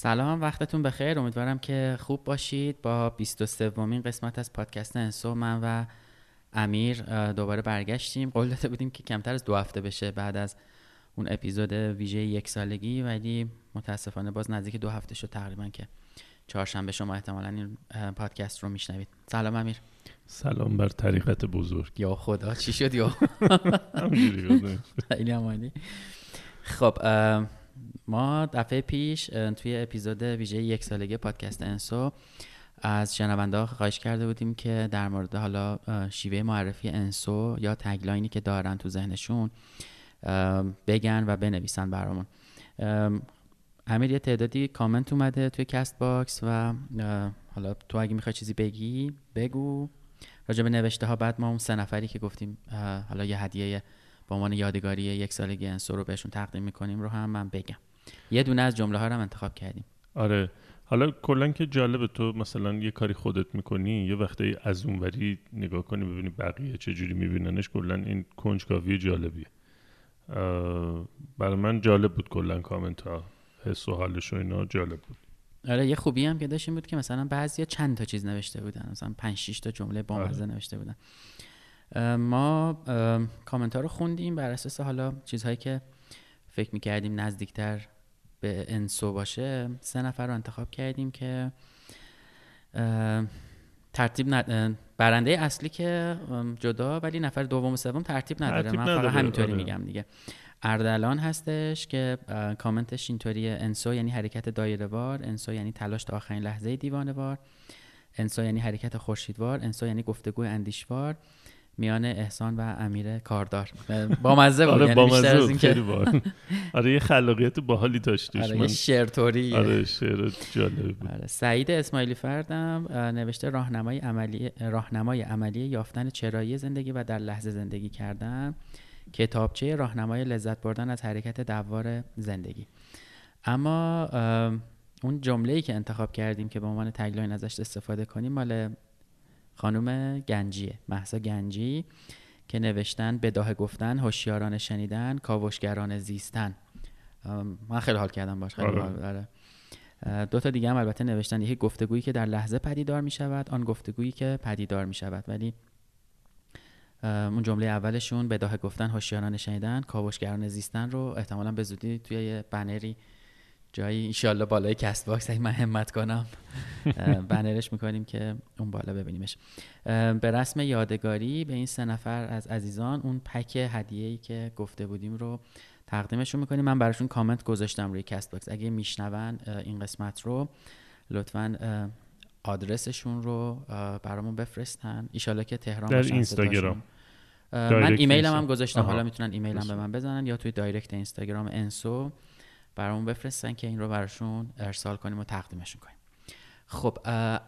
سلام وقتتون بخیر. امیدوارم که خوب باشید. با 23 ومین قسمت از پادکست انسو من و امیر دوباره برگشتیم. قول داده بودیم که کمتر از دو هفته بشه بعد از اون اپیزود ویژه یک سالگی ولی متاسفانه باز نزدیک دو هفته شد تقریبا که چهارشنبه شما احتمالا این پادکست رو میشنوید. سلام امیر. سلام بر طریقت بزرگ. یا خدا چی شد یا. خیلی عمالی. خب ما دفعه پیش توی اپیزود ویژه یک سالگی پادکست انسو از شنونده خواهش کرده بودیم که در مورد حالا شیوه معرفی انسو یا tagline ی که دارن تو ذهنشون بگن و بنویسن برامون. ام، امیر یه تعدادی کامنت اومده توی Castbox و حالا تو اگه می‌خوای چیزی بگی بگو. راجع به نوشته ها بعد ما اون سه نفری که گفتیم حالا یه هدیه به عنوان یادگاری یک سالگی انسو رو بهشون تقدیم می‌کنیم رو هم من بگم. یه دونه از جمله ها رو هم انتخاب کردیم. آره. حالا کلا که جالبه تو مثلا یه کاری خودت می‌کنی یه وقتی از اونوری نگاه کنی ببینی بقیه چه جوری میبیننش کلا این کنجکاوی جالبیه. برای من جالب بود کلا کامنت ها حس و حالش و اینا جالب بود. آره یه خوبی هم که داشتیم بود که مثلا بعضیا چند تا چیز نوشته بودن مثلا 5 6 تا جمله بامزه نوشته بودن. اه، ما کامنت ها رو خوندیم بر اساس حالا چیزهایی که فکر می‌کردیم نزدیکتر به انسو باشه سه نفر رو انتخاب کردیم که ترتیب ند... برنده اصلی که جدا ولی نفر دوم و سوم ترتیب نداره. ترتیب من فقط همینطوری آره. میگم دیگه. اردلان هستش که کامنتش اینطوریه. انسو یعنی حرکت دایره وار انسو یعنی تلاش تا آخرین لحظه دیوانه وار انسو یعنی حرکت خورشیدوار انسو یعنی گفتگوی اندیشوار میان احسان و امیر کاردار. با مزه بود آره یعنی با مزه بود، خیلی بار آره یه خلاقیت باحالی داشت توش. آره یه شعرطوری. آره شعر جالبی بود. آره. سعید اسماعیلی فردم نوشته راهنمای عملی راهنمای عملی یافتن چرایی زندگی و در لحظه زندگی کردن. کتابچه راهنمای لذت بردن از حرکت دوار زندگی. اما اون جمله ای که انتخاب کردیم که به عنوان تگلاین ازش استفاده کنیم مال خانم گنجیه محسا گنجی که نوشتن بداه گفتن هوشیاران شنیدن کاوشگران زیستن من خیلی حال کردم باش خیلی آره. حال آره. دو تا دیگه هم البته نوشتن یکی گفتگویی که در لحظه پدیدار می شود آن گفتگویی که پدیدار می شود ولی اون جمله اولشون بداه گفتن هوشیاران شنیدن کاوشگران زیستن رو احتمالا به زودی توی یه بنری جایی انشالله بالای Castbox اگه من همت کنم. بنرش می‌کنیم که اون بالا ببینیمش. به رسم یادگاری به این سه نفر از عزیزان اون پک هدیه‌ای که گفته بودیم رو تقدیمشون می‌کنیم. من براشون کامنت گذاشتم روی Castbox. اگه میشنون این قسمت رو لطفا آدرسشون رو برامون بفرستن. ایشالله که تهران در اینستاگرام. من ایمیلم هم. گذاشتم. حالا می‌تونن ایمیلم به من بزنن یا توی دایرکت اینستاگرام انسو برامون بفرستن که این رو براشون ارسال کنیم و تقدیمشون کنیم. خب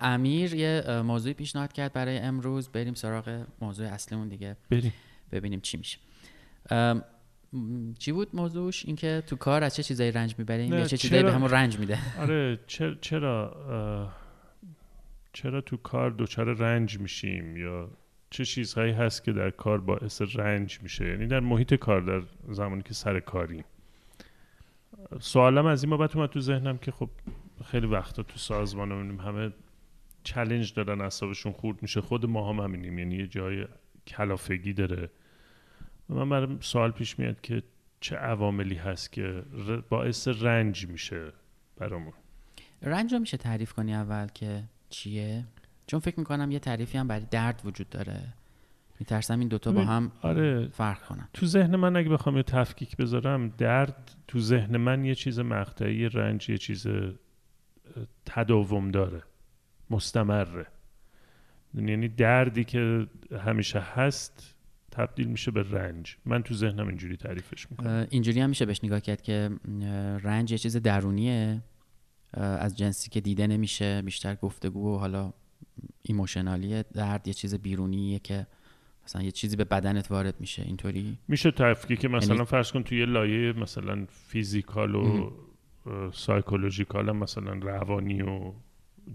امیر یه موضوعی پیشنهاد کرد برای امروز. بریم سراغ موضوع اصلیمون دیگه. بریم. ببینیم چی میشه. چی بود موضوعش؟ اینکه تو کار از چه چیزایی رنج می‌بریم؟ یا چه چیزایی به همون رنج میده؟ آره چرا چرا چرا تو کار دچار رنج میشیم؟ یا چه چیزهایی هست که در کار باعث رنج میشه؟ یعنی در محیط کار در زمانی که سر کاریم. سوالم از این بابت اومد تو ذهنم که خب خیلی وقتا تو سازمان می‌بینیم همه چلنج دارن اعصابشون خورد میشه. خود ما هم همینیم. یعنی یه جای کلافگی داره. من برام سوال پیش میاد که چه عواملی هست که باعث رنج میشه برامون؟ رنج رو میشه تعریف کنی اول که چیه؟ چون فکر می‌کنم یه تعریفی هم برای درد وجود داره. میترسم این دوتا با هم آره. فرق کنن. تو ذهن من اگه بخوام یه تفکیک بذارم درد تو ذهن من یه چیز مقطعی رنج یه چیز تداوم داره. مستمره. یعنی دردی که همیشه هست تبدیل میشه به رنج. من تو ذهنم اینجوری تعریفش می‌کنم. اینجوری هم میشه بهش نگاه کرد که رنج یه چیز درونیه. از جنسی که دیده نمیشه بیشتر گفتگو و حالا emotional یه. درد یه چیز بیرونیه که مثلا یه چیزی به بدنت وارد میشه اینطوری؟ میشه تفکیک مثلا یعنی- فرض کن توی یه لایه مثلا physical و psychological هم مثلا روانی و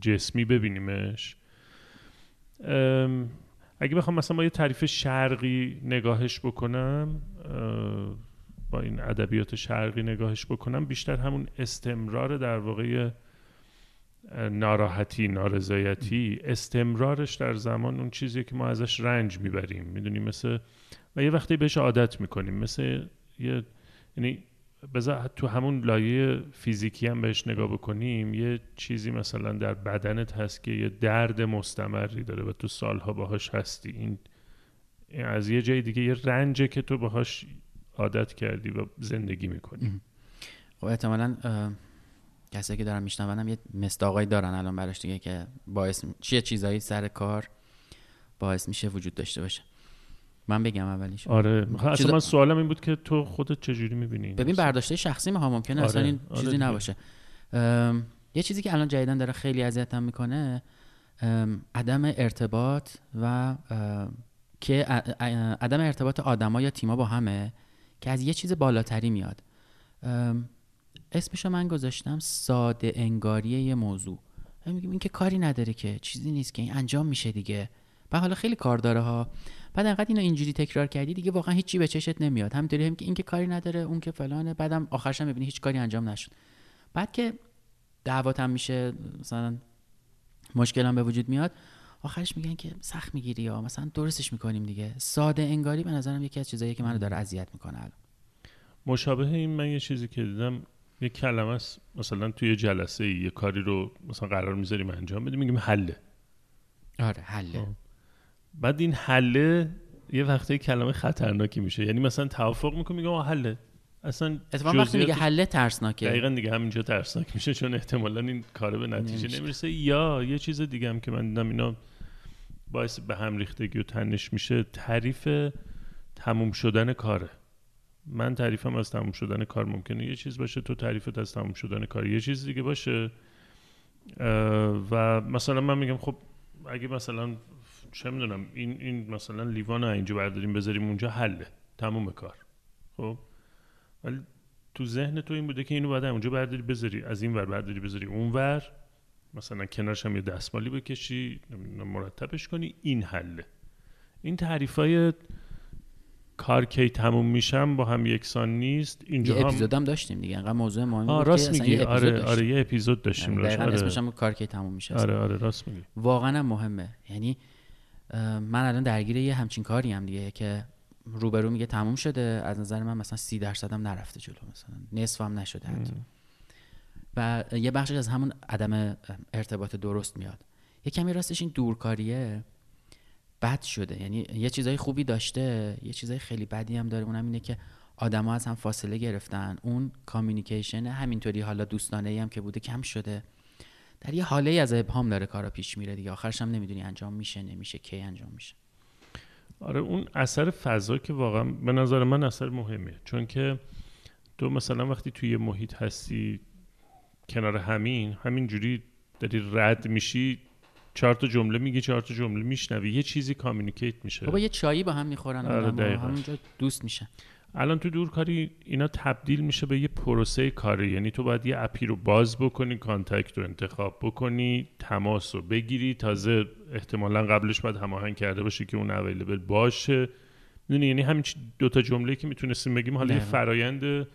جسمی ببینیمش. اگه بخوام مثلا با یه تعریف شرقی نگاهش بکنم با این ادبیات شرقی نگاهش بکنم بیشتر همون استمرار در واقع ناراحتی نارضایتی استمرارش در زمان اون چیزیه که ما ازش رنج می‌بریم. می‌دونیم مثل و یه وقتی بهش عادت می‌کنیم مثل یه یعنی بذار تو همون لایه فیزیکی هم بهش نگاه بکنیم یه چیزی مثلا در بدنت هست که یه درد مستمری داره و تو سالها باهاش هستی. این از یه جای دیگه یه رنجه که تو باهاش عادت کردی و زندگی می‌کنی. خب احتمالا کسایی که دارن میشنونم یه مستاقایی دارن الان براش دیگه که باعث چیه چیزایی سر کار؟ باعث میشه وجود داشته باشه. من بگم اولیش. آره. اصلا چیزا- من سوالم این بود که تو خودت چجوری می‌بینی ببین برداشته شخصی ما ممکنه آره، اصلا این آره چیزی دیگه. نباشه. ام، یه چیزی که الان جدیدن داره خیلی اذیتم می‌کنه ام، عدم ارتباط و ام، که عدم ارتباط آدما یا تیما با همه که از یه چیز بالاتری میاد. ام، اسمشو من گذاشتم ساده انگاری یه موضوع. میگیم این که کاری نداره که چیزی نیست که این انجام میشه دیگه. و حالا خیلی کار داره ها. بعد انقدر اینو اینجوری تکرار کردی دیگه واقعا هیچی به چشت نمیاد. همینطوری هم که این که کاری نداره اون که فلانه. بعدم آخرش هم می‌بینی هیچ کاری انجام نشد. بعد که دعوات هم میشه مثلا مشکل هم به وجود میاد آخرش میگن که سخت می‌گیری یا مثلا درستش می‌کنیم دیگه. ساده انگاری به نظرم یکی از چیزایی که منو داره اذیت می‌کنه الان. مشابه این من یه چیزی که دیدم یه کلمه است مثلا توی یه جلسه ای یه کاری رو مثلا قرار می‌ذاریم انجام بدیم میگیم حله. آره حله. آه. بعد این حله یه وقتی کلمه خطرناکی میشه. یعنی مثلا توافق می‌کنه میگم حله. اصلا اتفاقا وقتی میگه حله ترسناکه. دقیقا دیگه همینجا ترسناک میشه چون احتمالا این کار به نتیجه نمیشه. نمی‌رسه. یا یه چیز دیگه هم که من دیدم اینا باعث به هم ریختگی و تنش میشه تعریف تموم شدن کاره. من تعریفم از تموم شدن کار ممکنه یه چیز باشه تو تعریفت از تموم شدن کار یه چیز دیگه باشه. و مثلا من میگم خب اگه مثلا چه می‌دونم این این مثلا لیوان رو اینجا برداریم بذاریم اونجا حله تموم کار. خب؟ ولی تو ذهن تو این بوده که اینو بعد اونجا برداری بذاری از این ور برداری بذاری اون ور. مثلا کنارش هم یه دستمالی بکشی مرتبش کنی این حله. این تعریف های کار کی تموم میشم با هم یکسان نیست اینجا یه هم اپیزودم داشتیم دیگه انقدر موضوع مهمی بود راست میگی. اپیزود آره داشتیم. آره یه اپیزود داشتیم راست دقیقا آره. اسمش هم کار کی تموم میشه آره آره راست میگی. واقعا هم مهمه. یعنی من الان درگیر یه همچین کاری هم دیگه که روبرو میگه تموم شده. از نظر من مثلا سی درصدم نرفته جلو مثلا نصف هم نشده حتی. و یه بخشش از همون عدم ارتباط درست میاد. یه کمی راستش این دورکاریه. بد شده. یعنی یه چیزای خوبی داشته یه چیزای خیلی بدی هم داره. اونم اینه که آدما از هم فاصله گرفتن. اون کامیونیکیشن همینطوری حالا دوستانه هم که بوده کم شده. در یه حاله ای از ابهام داره کارا پیش میره دیگه. آخرش هم نمی‌دونی انجام میشه نمیشه کی انجام میشه. آره اون اثر فضا که واقعا به نظر من اثر مهمیه چون که تو مثلا وقتی توی یه محیط هستی کنار همین همین جوری داری رد میشی چهار تا جمله میگی چهار تا جمله میشنوی. یه چیزی communicate میشه. بابا یه چایی با هم می‌خورن آره،. همونجا دوست میشن. الان تو دورکاری اینا تبدیل میشه به یه پروسه کاری. یعنی تو باید یه اپی رو باز بکنی contact رو انتخاب بکنی تماس رو بگیری. تازه احتمالا قبلش باید هماهنگ کرده باشه که اون available باشه. می‌دونی؟ یعنی همین چی- دوتا جمله که می‌تونستیم بگیم. حالا یه. فرایند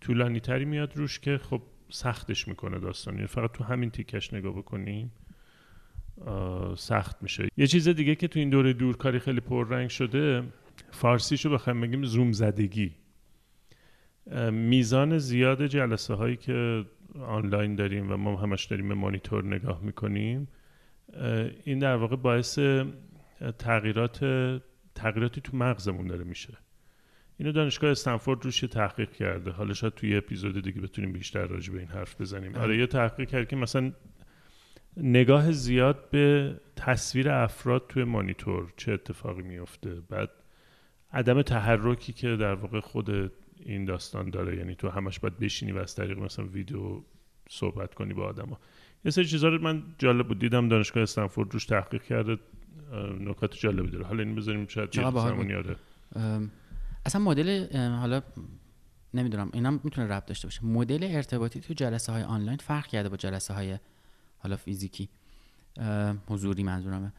طولانی تری میاد روش که خب سختش می‌کنه داستان. یعنی فقط تو همین تیکش نگاه بکنیم. سخت میشه. یه چیز دیگه که تو این دوره دورکاری خیلی پررنگ شده فارسیشو بخوایم بگیم زوم زدگی. میزان زیاد جلسه هایی که آنلاین داریم و ما همش داریم به مانیتور نگاه می‌کنیم این در واقع باعث تغییرات تغییراتی تو مغزمون داره میشه. اینو دانشگاه استنفورد روش تحقیق کرده. حالا شاید توی اپیزود دیگه بتونیم بیشتر راجع به این حرف بزنیم. آره یه تحقیق کرد که مثلا نگاه زیاد به تصویر افراد توی مانیتور چه اتفاقی میفته بعد عدم تحرکی که در واقع خود این داستان داره یعنی تو همش باید بشینی و از طریق مثلا ویدیو صحبت کنی با آدما یه سری چیزا رو من جالب بود دیدم دانشگاه استنفورد روش تحقیق کرده نکات جالبی داره. حالا این بذاریم شاید یه زمانی. آره. اصلا مدل حالا نمی‌دونم اینم می‌تونه ربط داشته باشه. مدل ارتباطی تو جلسه های آنلاین فرق کرده با جلسه های حالا فیزیکی. حضوری منظورمه.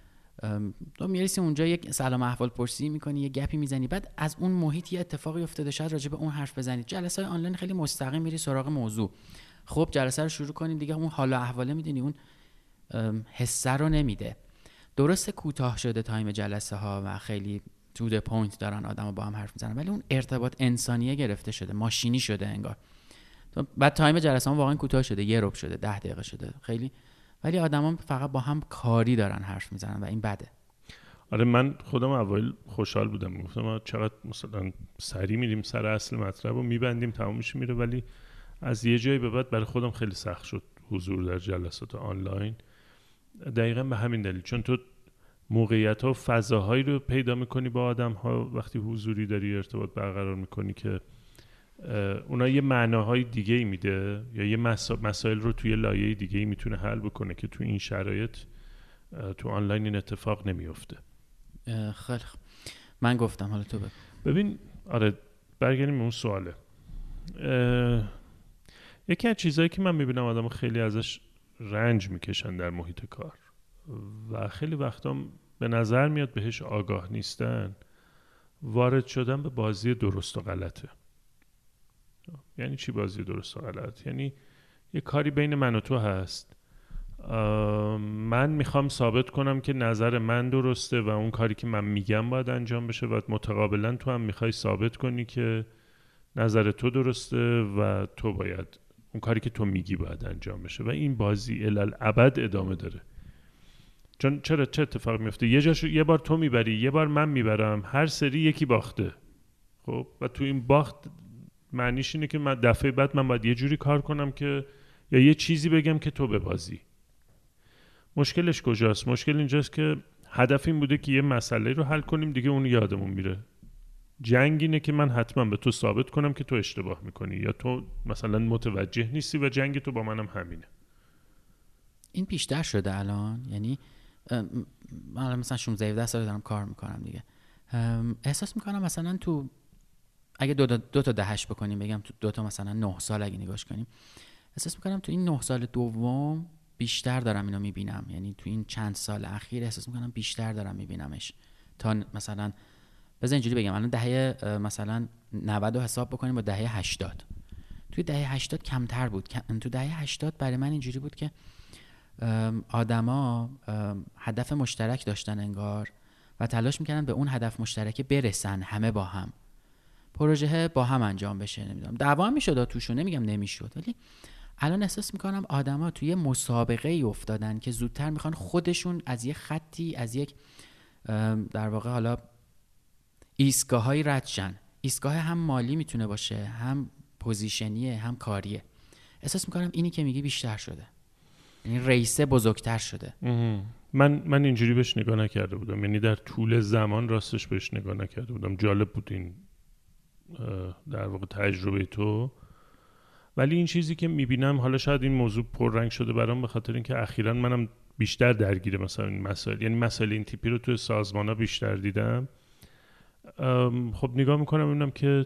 تو می‌رسی اونجا یک سلام احوال پرسی می‌کنی یه گپی می‌زنی بعد از اون محیط یه اتفاقی افتاده شاید راجع به اون حرف بزنید جلسه های آنلاین خیلی مستقیم میری سراغ موضوع. خب جلسه رو شروع کنیم دیگه اون حال احواله می‌دونی اون حسه رو نمیده. درست کوتاه شده time جلسه ها و خیلی to the point دارن آدم با هم حرف می‌زنن ولی اون ارتباط انسانیه گرفته شده ماشینی شده انگار. بعد time جلسه هم واقعا کوتاه شده یه رب شده ده دقیقه شده خیلی ولی آدما فقط با هم کاری دارن حرف می‌زنن و این بده. آره من خودم اول خوشحال بودم. گفتم ما چقدر مثلا سری میریم سر اصل مطلب و میبندیم تمامش میره. ولی از یه جایی به بعد برای خودم خیلی سخت شد حضور در جلسات آنلاین. دقیقا به همین دلیل. چون تو موقعیت ها و فضاهایی رو پیدا می‌کنی با آدم ها وقتی حضوری داری ارتباط برقرار می‌کنی که اونا یه معناهای دیگه ای میده یا یه مسا- مسائل رو توی لایه دیگه ای می‌تونه حل بکنه که تو این شرایط تو آنلاین این اتفاق نمیفته خیلی. من گفتم حالا تو بگو. ببین آره برگردیم به اون سواله. یکی از چیزهایی که من می‌بینم آدم خیلی ازش رنج می‌کشن در محیط کار و خیلی وقتا به نظر میاد بهش آگاه نیستن وارد شدن به بازی درست و غلطه. یعنی چی بازی درست و غلط؟ یعنی یه کاری بین من و تو هست. من می‌خوام ثابت کنم که نظر من درسته و اون کاری که من میگم باید انجام بشه و متقابلا تو هم می‌خوای ثابت کنی که نظر تو درسته و تو باید اون کاری که تو میگی باید انجام بشه. و این بازی الالعبد ادامه داره. چون چرا چه اتفاق میفته؟ یه جاشو یه بار تو می‌بری یه بار من می‌برم هر سری یکی باخته. خب؟ و تو این باخت معنیش اینه که من دفعه بعد من باید یه جوری کار کنم که یا یه چیزی بگم که تو ببازی. مشکلش کجاست؟ مشکل اینجاست که هدف این بوده که یه مسئله رو حل کنیم دیگه اون یادمون میره. جنگ اینه که من حتما به تو ثابت کنم که تو اشتباه می‌کنی یا تو مثلا متوجه نیستی و جنگ تو با منم همینه. این بیشتر شده الان؟ یعنی من مثلا 16 17 سال دارم کار می‌کنم دیگه. احساس می‌کنم مثلا تو اگه دو, دو تا دهش بکنیم بگم تو دو تا مثلا نه سال اگه نگاش کنیم احساس می‌کنم تو این نه سال دوم بیشتر دارم اینو می‌بینم. یعنی تو این چند سال اخیر احساس می‌کنم بیشتر دارم میبینمش. تا مثلا بذار اینجوری بگم. الان دهه مثلا 90 رو حساب بکنیم با دهه 80 توی دهه 80 کمتر بود. تو دهه 80 برای من اینجوری بود که آدما هدف مشترک داشتن انگار و تلاش می‌کردن به اون هدف مشترک برسن همه با هم. پروژه با هم انجام بشه نمی‌دونم. دعوا هم می‌شد توشون نمیگم نمی‌شد ولی الان احساس می‌کنم آدما توی مسابقه ای افتادن که زودتر می‌خوان خودشون از یه خطی از یک در واقع حالا ایستگاه های رد شن. ایستگاه هم مالی می‌تونه باشه هم پوزیشنیه هم کاریه. احساس می‌کنم اینی که میگی بیشتر شده. یعنی رئیسه بزرگتر شده. من من اینجوری بهش نگاه نکرده بودم. یعنی در طول زمان راستش بهش نگاه نکرده بودم. جالب بود این در واقع تجربه تو. ولی این چیزی که می‌بینم حالا شاید این موضوع پررنگ شده برام به خاطر اینکه اخیرا منم بیشتر درگیر مثلا این مسائل یعنی مسائل این تیپی رو توی سازمان ها بیشتر دیدم. خب نگاه می‌کنم ببینم که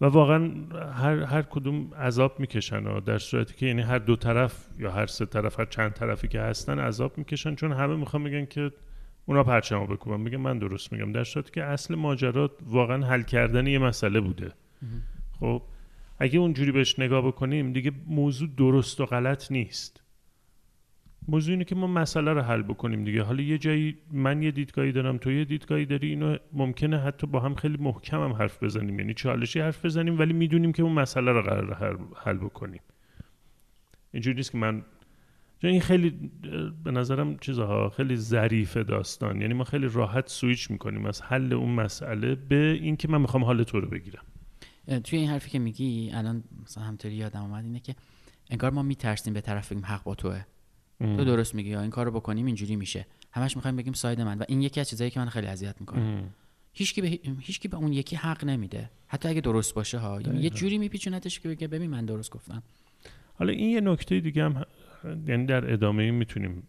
و واقعا هر, هر کدوم عذاب می‌کشن ها، در صورتی که یعنی هر دو طرف یا هر سه طرف هر چند طرفی که هستن عذاب می‌کشن. چون همه می‌خوان بگن که اونا پرچمو بکوبن. میگن من درست میگم. در صورتی که اصل ماجرا واقعا حل کردن یه مسئله بوده. خب اگه اونجوری بهش نگاه بکنیم دیگه موضوع درست و غلط نیست. موضوع اینه که ما مسئله رو حل بکنیم دیگه. حالا یه جایی من یه دیدگاهی دارم تو یه دیدگاهی داری اینو ممکنه حتی با هم خیلی محکم هم حرف بزنیم. یعنی چالشی حرف بزنیم ولی می‌دونیم که اون مسئله رو قرار حل- حل بکنیم. اینجوری نیست که من چون این خیلی به نظرم چیزها خیلی ظریف داستان. یعنی ما خیلی راحت سویچ می‌کنیم از حل اون مسئله به اینکه من می‌خوام حال تو رو بگیرم. توی این حرفی که میگی الان مثلا همطوری یادم اومد اینه که انگار ما میترسیم به طرف بگیم حق با توه. تو درست میگی یا این کارو بکنیم اینجوری میشه. همش می‌خوایم بگیم ساید من. و این یکی از چیزایی که من خیلی اذیت می‌کنه هیچکی به هیچکی به اون یکی حق نمیده. حتی اگه درست باشه ها. یه جوری میپیچونتش که بگه ببین من درست گفتم. حالا این یه نکته دیگه هم یعنی در ادامه می‌تونیم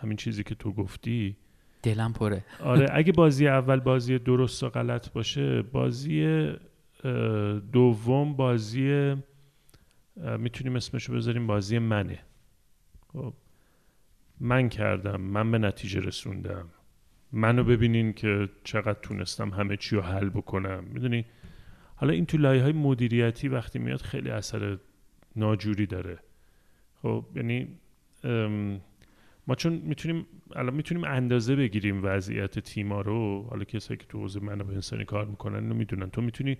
همین چیزی که تو گفتی. دلم پره. آره اگه بازی اول بازی درست و غلط باشه بازی دوم بازی می‌تونیم اسمشو بذاریم بازی منه. خب من کردم من به نتیجه رسوندم. منو ببینین که چقدر تونستم همه چی رو حل بکنم. می‌دونی؟ حالا این تو لایه های مدیریتی وقتی میاد خیلی اثر ناجوری داره. خب یعنی ما چون می‌تونیم الان می‌تونیم اندازه بگیریم وضعیت تیما رو. حالا کسایی که تو حوزه منابع انسانی کار می‌کنن اینو می‌دونن. تو می‌تونی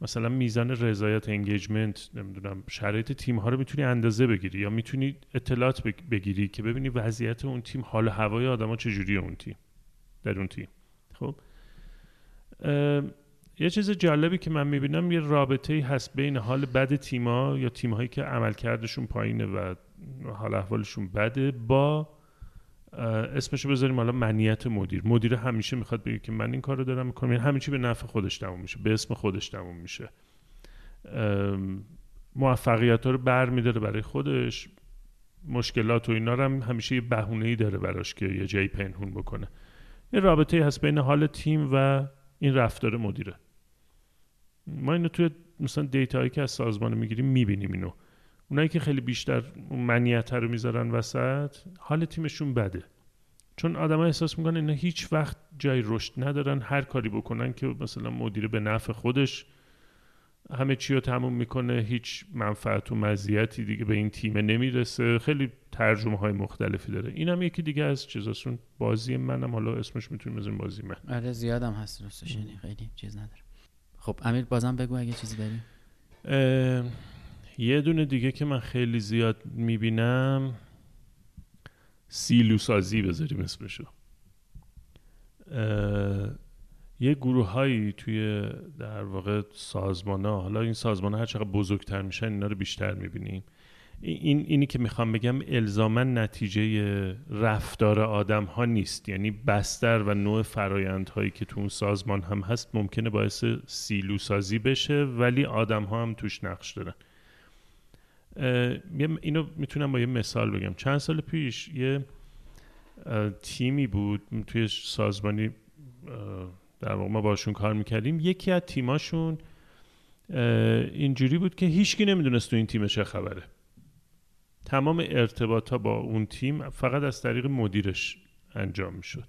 مثلا میزان رضایت انگیجمنت نمی‌دونم شرایط تیم ها رو می‌تونی اندازه بگیری یا می‌تونی اطلاعات بگیری که ببینی وضعیت اون تیم حال هوای آدما چجوریه اون تیم در اون تیم. خب؟ یه چیز جالبی که من می‌بینم یه رابطه هست بین حال بد تیما یا تیم هایی که عملکردشون پایینه و حال احوالشون بده با اسمشو بذاریم حالا منیت مدیر. مدیر همیشه می‌خواد بگه که من این کار رو دارم می‌کنم. یعنی همه به نفع خودش تموم میشه به اسم خودش تموم میشه. موفقیت ها رو بر میداره برای خودش. مشکلات و اینا رو هم همیشه یه بهونه داره براش که یه جایی پنهون بکنه. یه رابطه هست بین حال تیم و این رفتار مدیره. ما اینو توی مثلا دیتایی که از سازمان می‌گیریم می‌بینیم اینو. اونایی که خیلی بیشتر منیت رو می‌ذارن وسط حال تیمشون بده. چون آدما احساس می‌کنن اینا هیچ وقت جای رشد ندارن هر کاری بکنن که مثلا مدیر به نفع خودش همه چی رو تموم می‌کنه هیچ منفعت و مزیتی دیگه به این تیم نمی‌رسه. خیلی ترجمه های مختلفی داره. اینم یکی دیگه از چیزاسون بازی منم حالا اسمش می‌تونیم بزنیم بازی من. آره زیادم هست راستش یعنی خیلی چیز نداره. خب امیر بازم بگو اگه چیزی داری. یه دونه دیگه که من خیلی زیاد می‌بینم. سیلو سازی بذاریم اسمشو. یه گروه هایی توی در واقع سازمان ها حالا این سازمان ها هر چقدر بزرگتر میشن اینا رو بیشتر می‌بینیم. این اینی که می‌خوام بگم الزاما نتیجه رفتار آدم ها نیست. یعنی بستر و نوع فرایند هایی که تو اون سازمان هم هست ممکنه باعث سیلو سازی بشه ولی آدم ها هم توش نقش دارن. اینو می‌تونم با یه مثال بگم. چند سال پیش یه تیمی بود توی سازمانی در واقع ما باشون کار می‌کردیم. یکی از تیماشون اینجوری بود که هیچکی نمی‌دونست تو این تیم چه خبره. تمام ارتباط ها با اون تیم فقط از طریق مدیرش انجام می‌شد.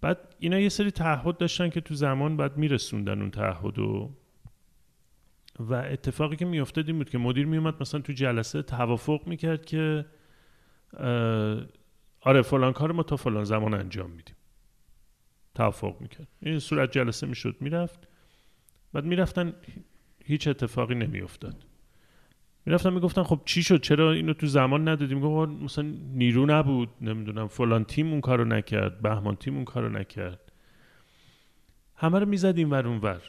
بعد اینا یه سری تعهد داشتن که تو زمان بعد میرسوندن اون تعهد و و اتفاقی که میافتاد این بود که مدیر میومد مثلا تو جلسه توافق می‌کرد که آره فلان کار ما تا فلان زمان انجام میدیم. توافق می‌کرد. این صورت جلسه می‌شد می‌رفت. بعد می‌رفتن هیچ اتفاقی نمیافتاد. می‌رفتن می‌گفتن خب چی شد؟ چرا اینو تو زمان ندادیم گفت مثلا نیرو نبود. نمی‌دونم فلان تیم اون کارو نکرد بهمان تیم اون کارو نکرد. همه رو می‌زدیم ور اون ور.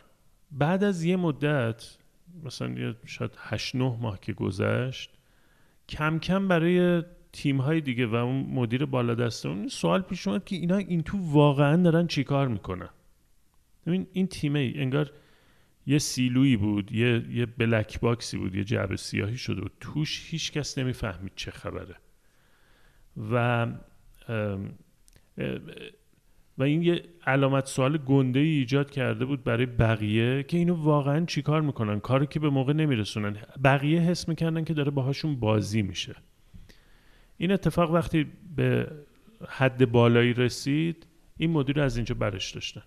بعد از یه مدت مثلا شاید هشت نه ماه که گذشت کم کم برای تیم های دیگه و اون مدیر بالا دسته اون سوال پیش اومد که اینا این تو واقعا دارن چیکار می‌کنن؟ ببین این تیمه انگار یه سیلویی بود یه یه بلک باکسی بود یه جعبه سیاهی شده بود. توش هیچ کس نمی‌فهمید چه خبره. و و این یه علامت سوال گنده ای ایجاد کرده بود برای بقیه که اینو واقعا چیکار می‌کنن؟ کاری که به موقع نمیرسونن. بقیه حس می‌کردن که داره باهاشون بازی میشه. این اتفاق وقتی به حد بالایی رسید این مدیر از اینجا برش داشتن.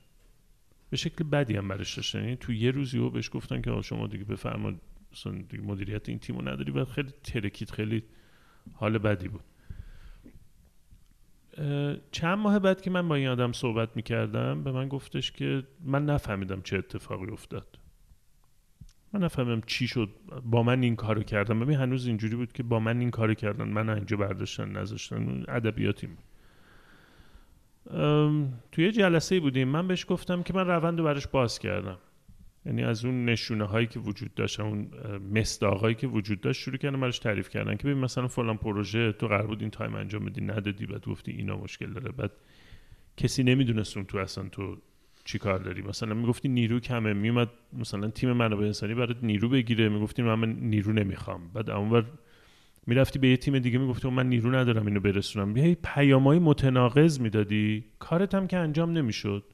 به شکل بدی هم برش داشتن یعنی تو یه روزی او بهش گفتن که شما دیگه بفرما دیگه مدیریت این تیمو نداری و خیلی ترکید خیلی حال بدی بود. چند ماه بعد که من با این آدم صحبت می‌کردم به من گفتش که من نفهمیدم چه اتفاقی افتاد. من نفهمم چی شد با من این کارو کردم ببین هنوز اینجوری بود که با من این کارو کردن. من اینجا برداشتن نذاشتن. ادبیاتی توی جلسه بودیم. من بهش گفتم که من روند رو براش باز کردم. یعنی از اون نشونه هایی که وجود داشت اون مصداقایی که وجود داشت شروع کردم براش تعریف کردن که ببین مثلا فلان پروژه تو قرار بود این تایم انجام بدی ندادی بعد گفتی اینا مشکل داره. بعد کسی نمی‌دونست اون تو اصلا تو چی کار داری. مثلا می‌گفتی نیرو کمه. میومد مثلا تیم منابع انسانی برات نیرو بگیره. می‌گفتی من, من نیرو نمی‌خوام. بعد اونور می‌رفتی به یه تیم دیگه می‌گفتی من نیرو ندارم اینو برسونم. یه پیامای متناقض می‌دادی. کارت هم که انجام نمی‌شد.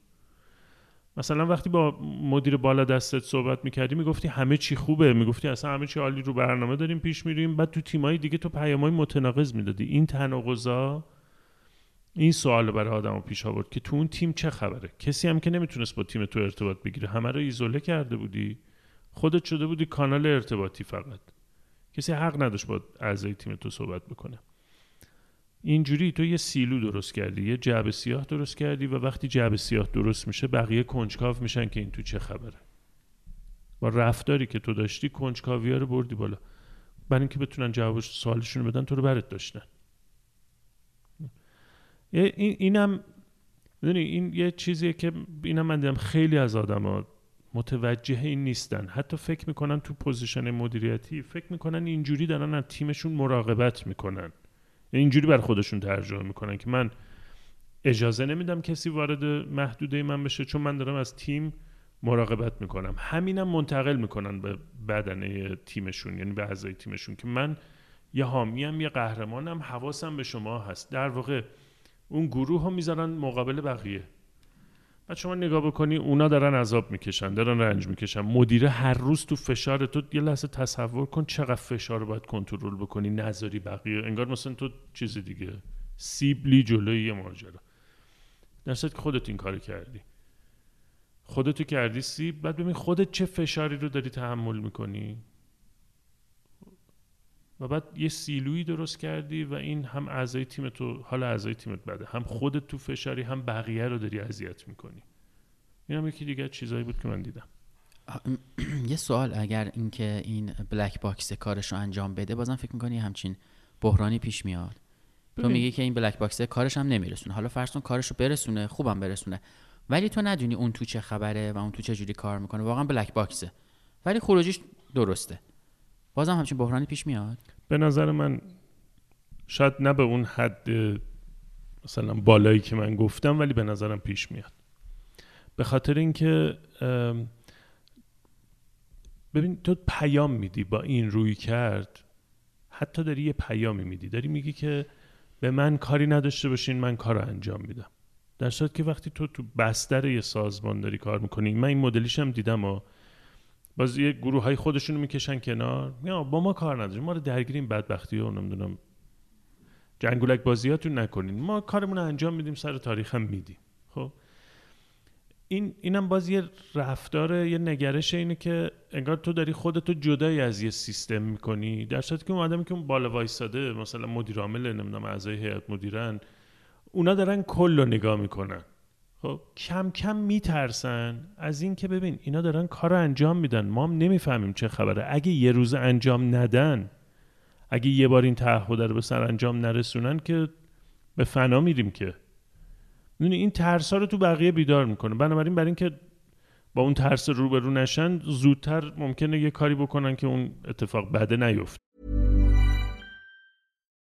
مثلا وقتی با مدیر بالا دستت صحبت می‌کردی می‌گفتی همه چی خوبه. می‌گفتی اصلا همه چی عالی رو برنامه داریم پیش میریم. بعد تو تیمای دیگه تو پیامای متناقض می‌دادی. این تناقضا این سوال برای آدمو پیش آورد که تو اون تیم چه خبره؟ کسی هم که نمی‌تونست با تیم تو ارتباط بگیره. همه رو ایزوله کرده بودی. خودت شده بودی کانال ارتباطی فقط. کسی حق نداشت با اعضای تیم تو صحبت بکنه. اینجوری تو یه سیلو درست کردی یه جعب سیاه درست کردی و وقتی جعب سیاه درست میشه بقیه کنجکاو میشن که این تو چه خبره. با رفتاری که تو داشتی کنجکاوی رو بردی بالا. برای اینکه بتونن جواب سوالشون بدن تو رو برات داشتن. این اینم می‌دونی این یه چیزیه که اینم من دیدم خیلی از آدما متوجه این نیستن. حتی فکر می‌کنن تو position مدیریتی فکر می‌کنن اینجوری دارن از تیمشون مراقبت می‌کنن. اینجوری بر خودشون ترجمه می‌کنن که من اجازه نمیدم کسی وارد محدوده من بشه چون من دارم از تیم مراقبت می‌کنم. همینم منتقل می‌کنن به بدنه تیمشون یعنی به اعضای تیمشون که من یه حامیم یه قهرمانم حواسم به شما هست. در واقع اون گروه ها می‌ذارن مقابل بقیه. بعد شما نگاه بکنی اونا دارن عذاب می‌کشن دارن رنج می‌کشن. مدیره هر روز تو فشار تو یه لحظه تصور کن چقدر فشار رو باید کنترل بکنی نذاری بقیه. انگار مثلا تو چیز دیگه سیبلی جلوی یه ماجرا. در که خودت این کار کردی. خودتو کردی سیب بعد ببین خودت چه فشاری رو داری تحمل می‌کنی؟ و بعد یه سیلویی درست کردی و این هم اعضای تیم تو حال اعضای تیمت بده هم خودت تو فشاری هم بقیه رو داری اذیت می‌کنی. این هم یکی دیگه چیزایی بود که من دیدم. یه سوال اگر اینکه این black box کارش رو انجام بده بازم فکر می‌کنی همچین بحرانی پیش میاد؟ تو میگی که این black box کارش هم نمیرسونه. حالا فرض کن کارش رو برسونه خوبم برسونه. ولی تو ندونی اون تو چه خبره و اون تو چه جوری کار می‌کنه. واقعا black box ه. ولی خروجیش درسته. بازم همچین بحرانی پیش میاد؟ به نظر من شاید نه به اون حد مثلا بالایی که من گفتم ولی به نظرم پیش میاد. به خاطر اینکه ببین تو پیام میدی با این روی کرد حتی داری یه پیامی میدی. داری میگی که به من کاری نداشته باشین من کار رو انجام میدم. در صورت که وقتی تو تو بستر یه سازمان داری کار می‌کنی من این مدلیش دیدم و باز یه گروه های خودشونو می‌کشن کنار. یا با ما کار نداریم. ما رو درگیریم بدبختی و نمی‌دونم. جنگولک بازیاتون نکنین. ما کارمون رو انجام میدیم سر تاریخ هم میدیم. خب؟ این اینم باز یه رفتار یه نگرش اینه که انگار تو داری خودتو جدایی از یه سیستم می‌کنی. در صورتی که اون آدمی که اون بالا وایساده مثلا مدیر عامل نمی‌دونم اعضای هیئت مدیرن اونا دارن کل رو نگاه می‌کنن. خب کم کم میترسن. از این که ببین اینا دارن کار رو انجام میدن. ما هم نمی‌فهمیم چه خبره. اگه یه روز انجام ندن اگه یه بار این تعهد رو به سر انجام نرسونن که به فنا میریم که. می‌دونی این ترس ها رو تو بقیه بیدار می‌کنه. بنابراین برای اینکه با اون ترس روبرو نشن زودتر ممکنه یه کاری بکنن که اون اتفاق بده نیفت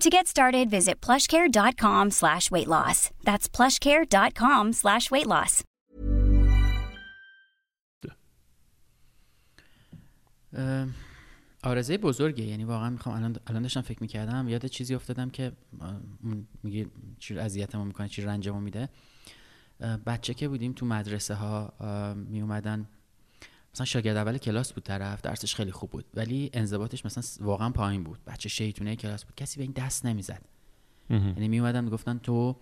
To get started, visit plushcare.com slash weight loss. That's plushcare.com slash weight loss. آرزه بزرگه یعنی واقعا می‌خوام الان الان داشتم فکر می‌کردم یاد چیزی افتادم که میگه چی اذیتمون می‌کنه چی رنجمون میده بچه که بودیم تو مدرسه ها می اومدن مثلا شاگرد اول کلاس بود طرف درسش خیلی خوب بود ولی انضباطش مثلا واقعا پایین بود. بچه شیطونه کلاس بود. کسی به این دست نمی‌زد. یعنی می اومدن می‌گفتن تو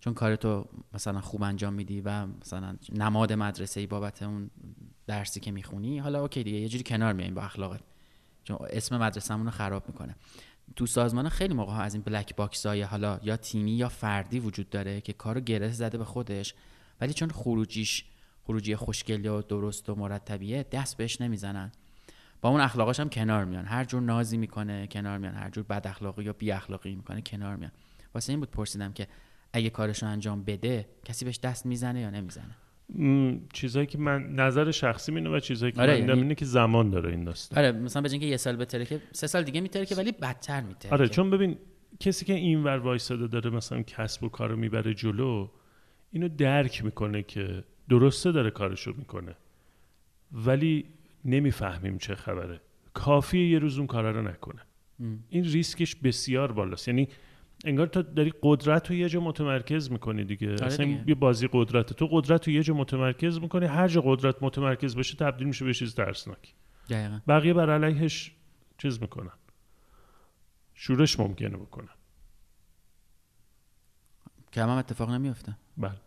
چون کار تو مثلا خوب انجام میدی و مثلا نماد مدرسه ای بابت اون درسی که می‌خونی حالا اوکی دیگه یه جوری کنار میایم با اخلاقت. چون اسم مدرسه‌مون رو خراب می‌کنه. تو سازمان خیلی موقع ها از این black box های حالا یا تیمی یا فردی وجود داره که کارو گره زده به خودش ولی چون خروجیش خروجی خوشگل و درست و مرتبیه دست بهش نمی‌زنن. با اون اخلاقاش هم کنار میان. هر جور نازی می‌کنه کنار میان. هر جور بد اخلاقی یا بی اخلاقی می‌کنه کنار میان. واسه این بود پرسیدم که اگه کارشو انجام بده کسی بهش دست می‌زنه یا نمی‌زنه؟ چیزایی که من نظر شخصی اینه و چیزایی که آره، من یعنی- اینه که زمان داره این داستان. آره مثلا به که یه سال بتره که سه سال دیگه میتره که ولی بدتر میتره آره چون ببین کسی که این ور وایساده داره مثلا کسب و کار رو می‌بره جلو اینو درک می‌کنه که درسته داره کارشو می‌کنه. ولی نمی‌فهمیم چه خبره. کافیه یه روز اون کارا رو نکنه. این ریسکش بسیار بالاست. یعنی انگار تو داری قدرت رو یه جا متمرکز می‌کنی دیگه. اصلا این دیگه. یه بازی قدرت تو قدرت رو یه جا متمرکز می‌کنی هر جا قدرت متمرکز بشه تبدیل میشه به چیز ترسناک. دقیقا. بقیه بر علیهش چیز می‌کنن. شورش ممکنه بکنن که هم اتفاق نمیفته بله.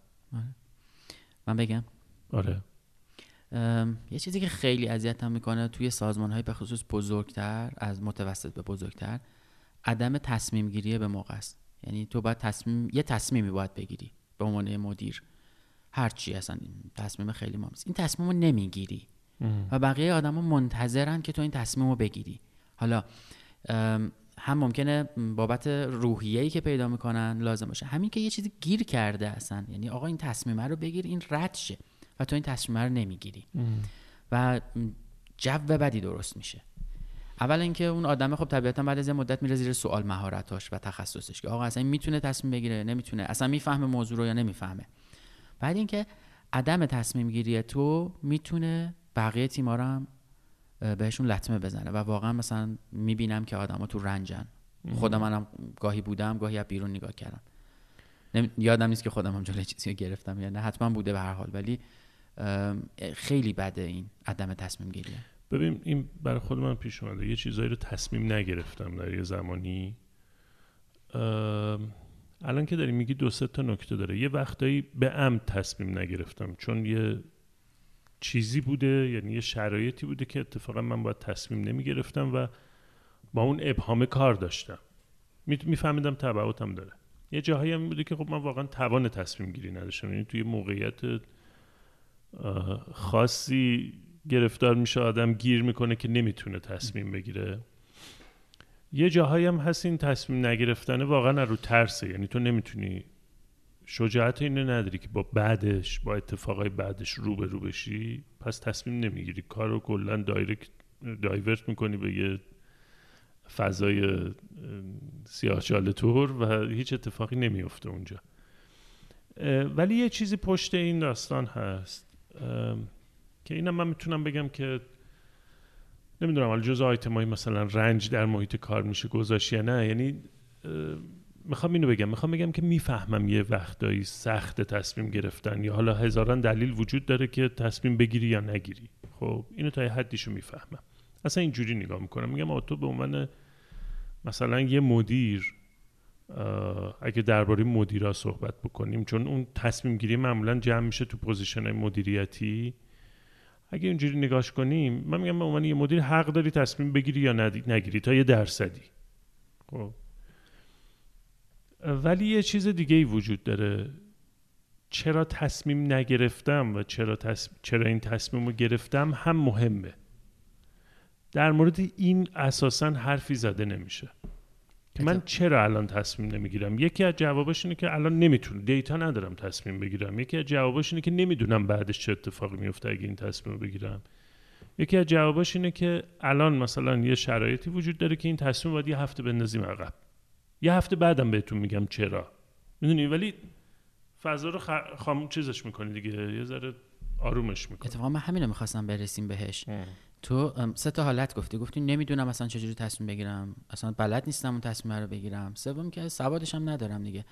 من بگم. آره. یه چیزی که خیلی اذیتم می‌کنه توی سازمان های به خصوص بزرگتر از متوسط به بزرگتر عدم تصمیم گیری به موقع است. یعنی تو باید تصمیم یه تصمیمی باید بگیری به عنوان مدیر. هر چی اصلا تصمیم خیلی مهم است این تصمیم رو نمی‌گیری و بقیه آدما منتظرن که تو این تصمیم رو بگیری. حالا هم ممکنه بابت روحیه‌ای که پیدا می‌کنن لازم باشه. همین که یه چیزی گیر کرده اصلا یعنی آقا این تصمیمه رو بگیر این رد شه و تو این تصمیمه رو نمی‌گیری. و جو بدی درست میشه. اول اینکه اون آدم خب طبیعتا بعد از یه مدت میره زیر سوال مهارتاش و تخصصش که آقا اصلا می‌تونه تصمیم بگیره نمی‌تونه اصلا می‌فهمه موضوع رو یا نمی‌فهمه. بعد اینکه عدم تصمیم گیری تو می‌تونه بقیه تیما رو هم بهشون لطمه بزنه و واقعا مثلا می‌بینم که آدما تو رنجن. خودم منم گاهی بودم گاهی از بیرون نگاه کردم. نمی- یادم نیست که خودم هم جلوی چیزی رو گرفتم یا نه. حتما بوده به هر حال ولی ام، خیلی بده این عدم تصمیم گیریه. ببین این برای خود من پیش اومده. یه چیزایی رو تصمیم نگرفتم در یه زمانی. ام، الان که داری میگی دو سه تا نکته داره. یه وقتایی به عمد تصمیم نگرفتم. چون یه چیزی بوده یعنی یه شرایطی بوده که اتفاقا من باید تصمیم نمی‌گرفتم و با اون ابهام کار داشتم. میفهمیدم تبعاتم داره. یه جاهایی هم بوده که خب من واقعا توان تصمیم گیری نداشتم. یعنی توی موقعیت خاصی گرفتار میشه آدم گیر می‌کنه که نمی‌تونه تصمیم بگیره. یه جاهایی هم هست این تصمیم نگرفتنه واقعا رو ترسه. یعنی تو نمی‌تونی شجاعت اینو نداری که با بعدش با اتفاقای بعدش رو به رو بشی؟ پس تصمیم نمی‌گیری. کار رو کلا دایورت می‌کنی به یه فضای سیاه تور و هیچ اتفاقی نمیفته اونجا. ولی یه چیزی پشت این داستان هست که اینم من می‌تونم بگم که نمی‌دونم حالا جز آیتم مثلا رنج در محیط کار میشه گذاشت یا نه. یعنی می‌خوام اینو بگم می‌خوام بگم که می‌فهمم یه وقتایی سخت تصمیم گرفتن یا حالا هزاران دلیل وجود داره که تصمیم بگیری یا نگیری. خب اینو تا یه حدیشو می‌فهمم. اصلا اینجوری نگاه می‌کنم. میگم تو به عنوان مثلا یه مدیر اگه درباره مدیرا صحبت بکنیم چون اون تصمیم گیری معمولا جمع میشه تو position مدیریتی. اگه اینجوری نگاش کنیم من میگم به عنوان یه مدیر حق داری تصمیم بگیری یا نگیری تا یه درصدی. خب ولی یه چیز دیگه ای وجود داره. چرا تصمیم نگرفتم و چرا, تص... چرا این تصمیم رو گرفتم هم مهمه. در مورد این اساسا حرفی زده نمیشه. که من چرا الان تصمیم نمی‌گیرم؟ یکی از جوابش اینه که الان نمی‌تونم. دیتا ندارم تصمیم بگیرم. یکی از جوابش اینه که نمی‌دونم بعدش چه اتفاقی میفته اگه این تصمیم رو بگیرم. یکی از جواباش اینه که الان مثلا یه شرایطی وجود داره که این تصمیم باید یه هفته بندازیم عقب. یه هفته بعدم بهتون میگم چرا. می‌دونی؟ ولی فضا رو خ... خام چیزش می‌کنی دیگه. یه ذره آرومش می‌کنی. اتفاقا من همین رو می‌خواستم برسیم بهش. تو ام، سه تا حالت گفتی. گفتی نمی‌دونم اصلا چجوری تصمیم بگیرم. اصلا بلد نیستم اون تصمیم رو بگیرم. سوم که سوادش هم ندارم دیگه.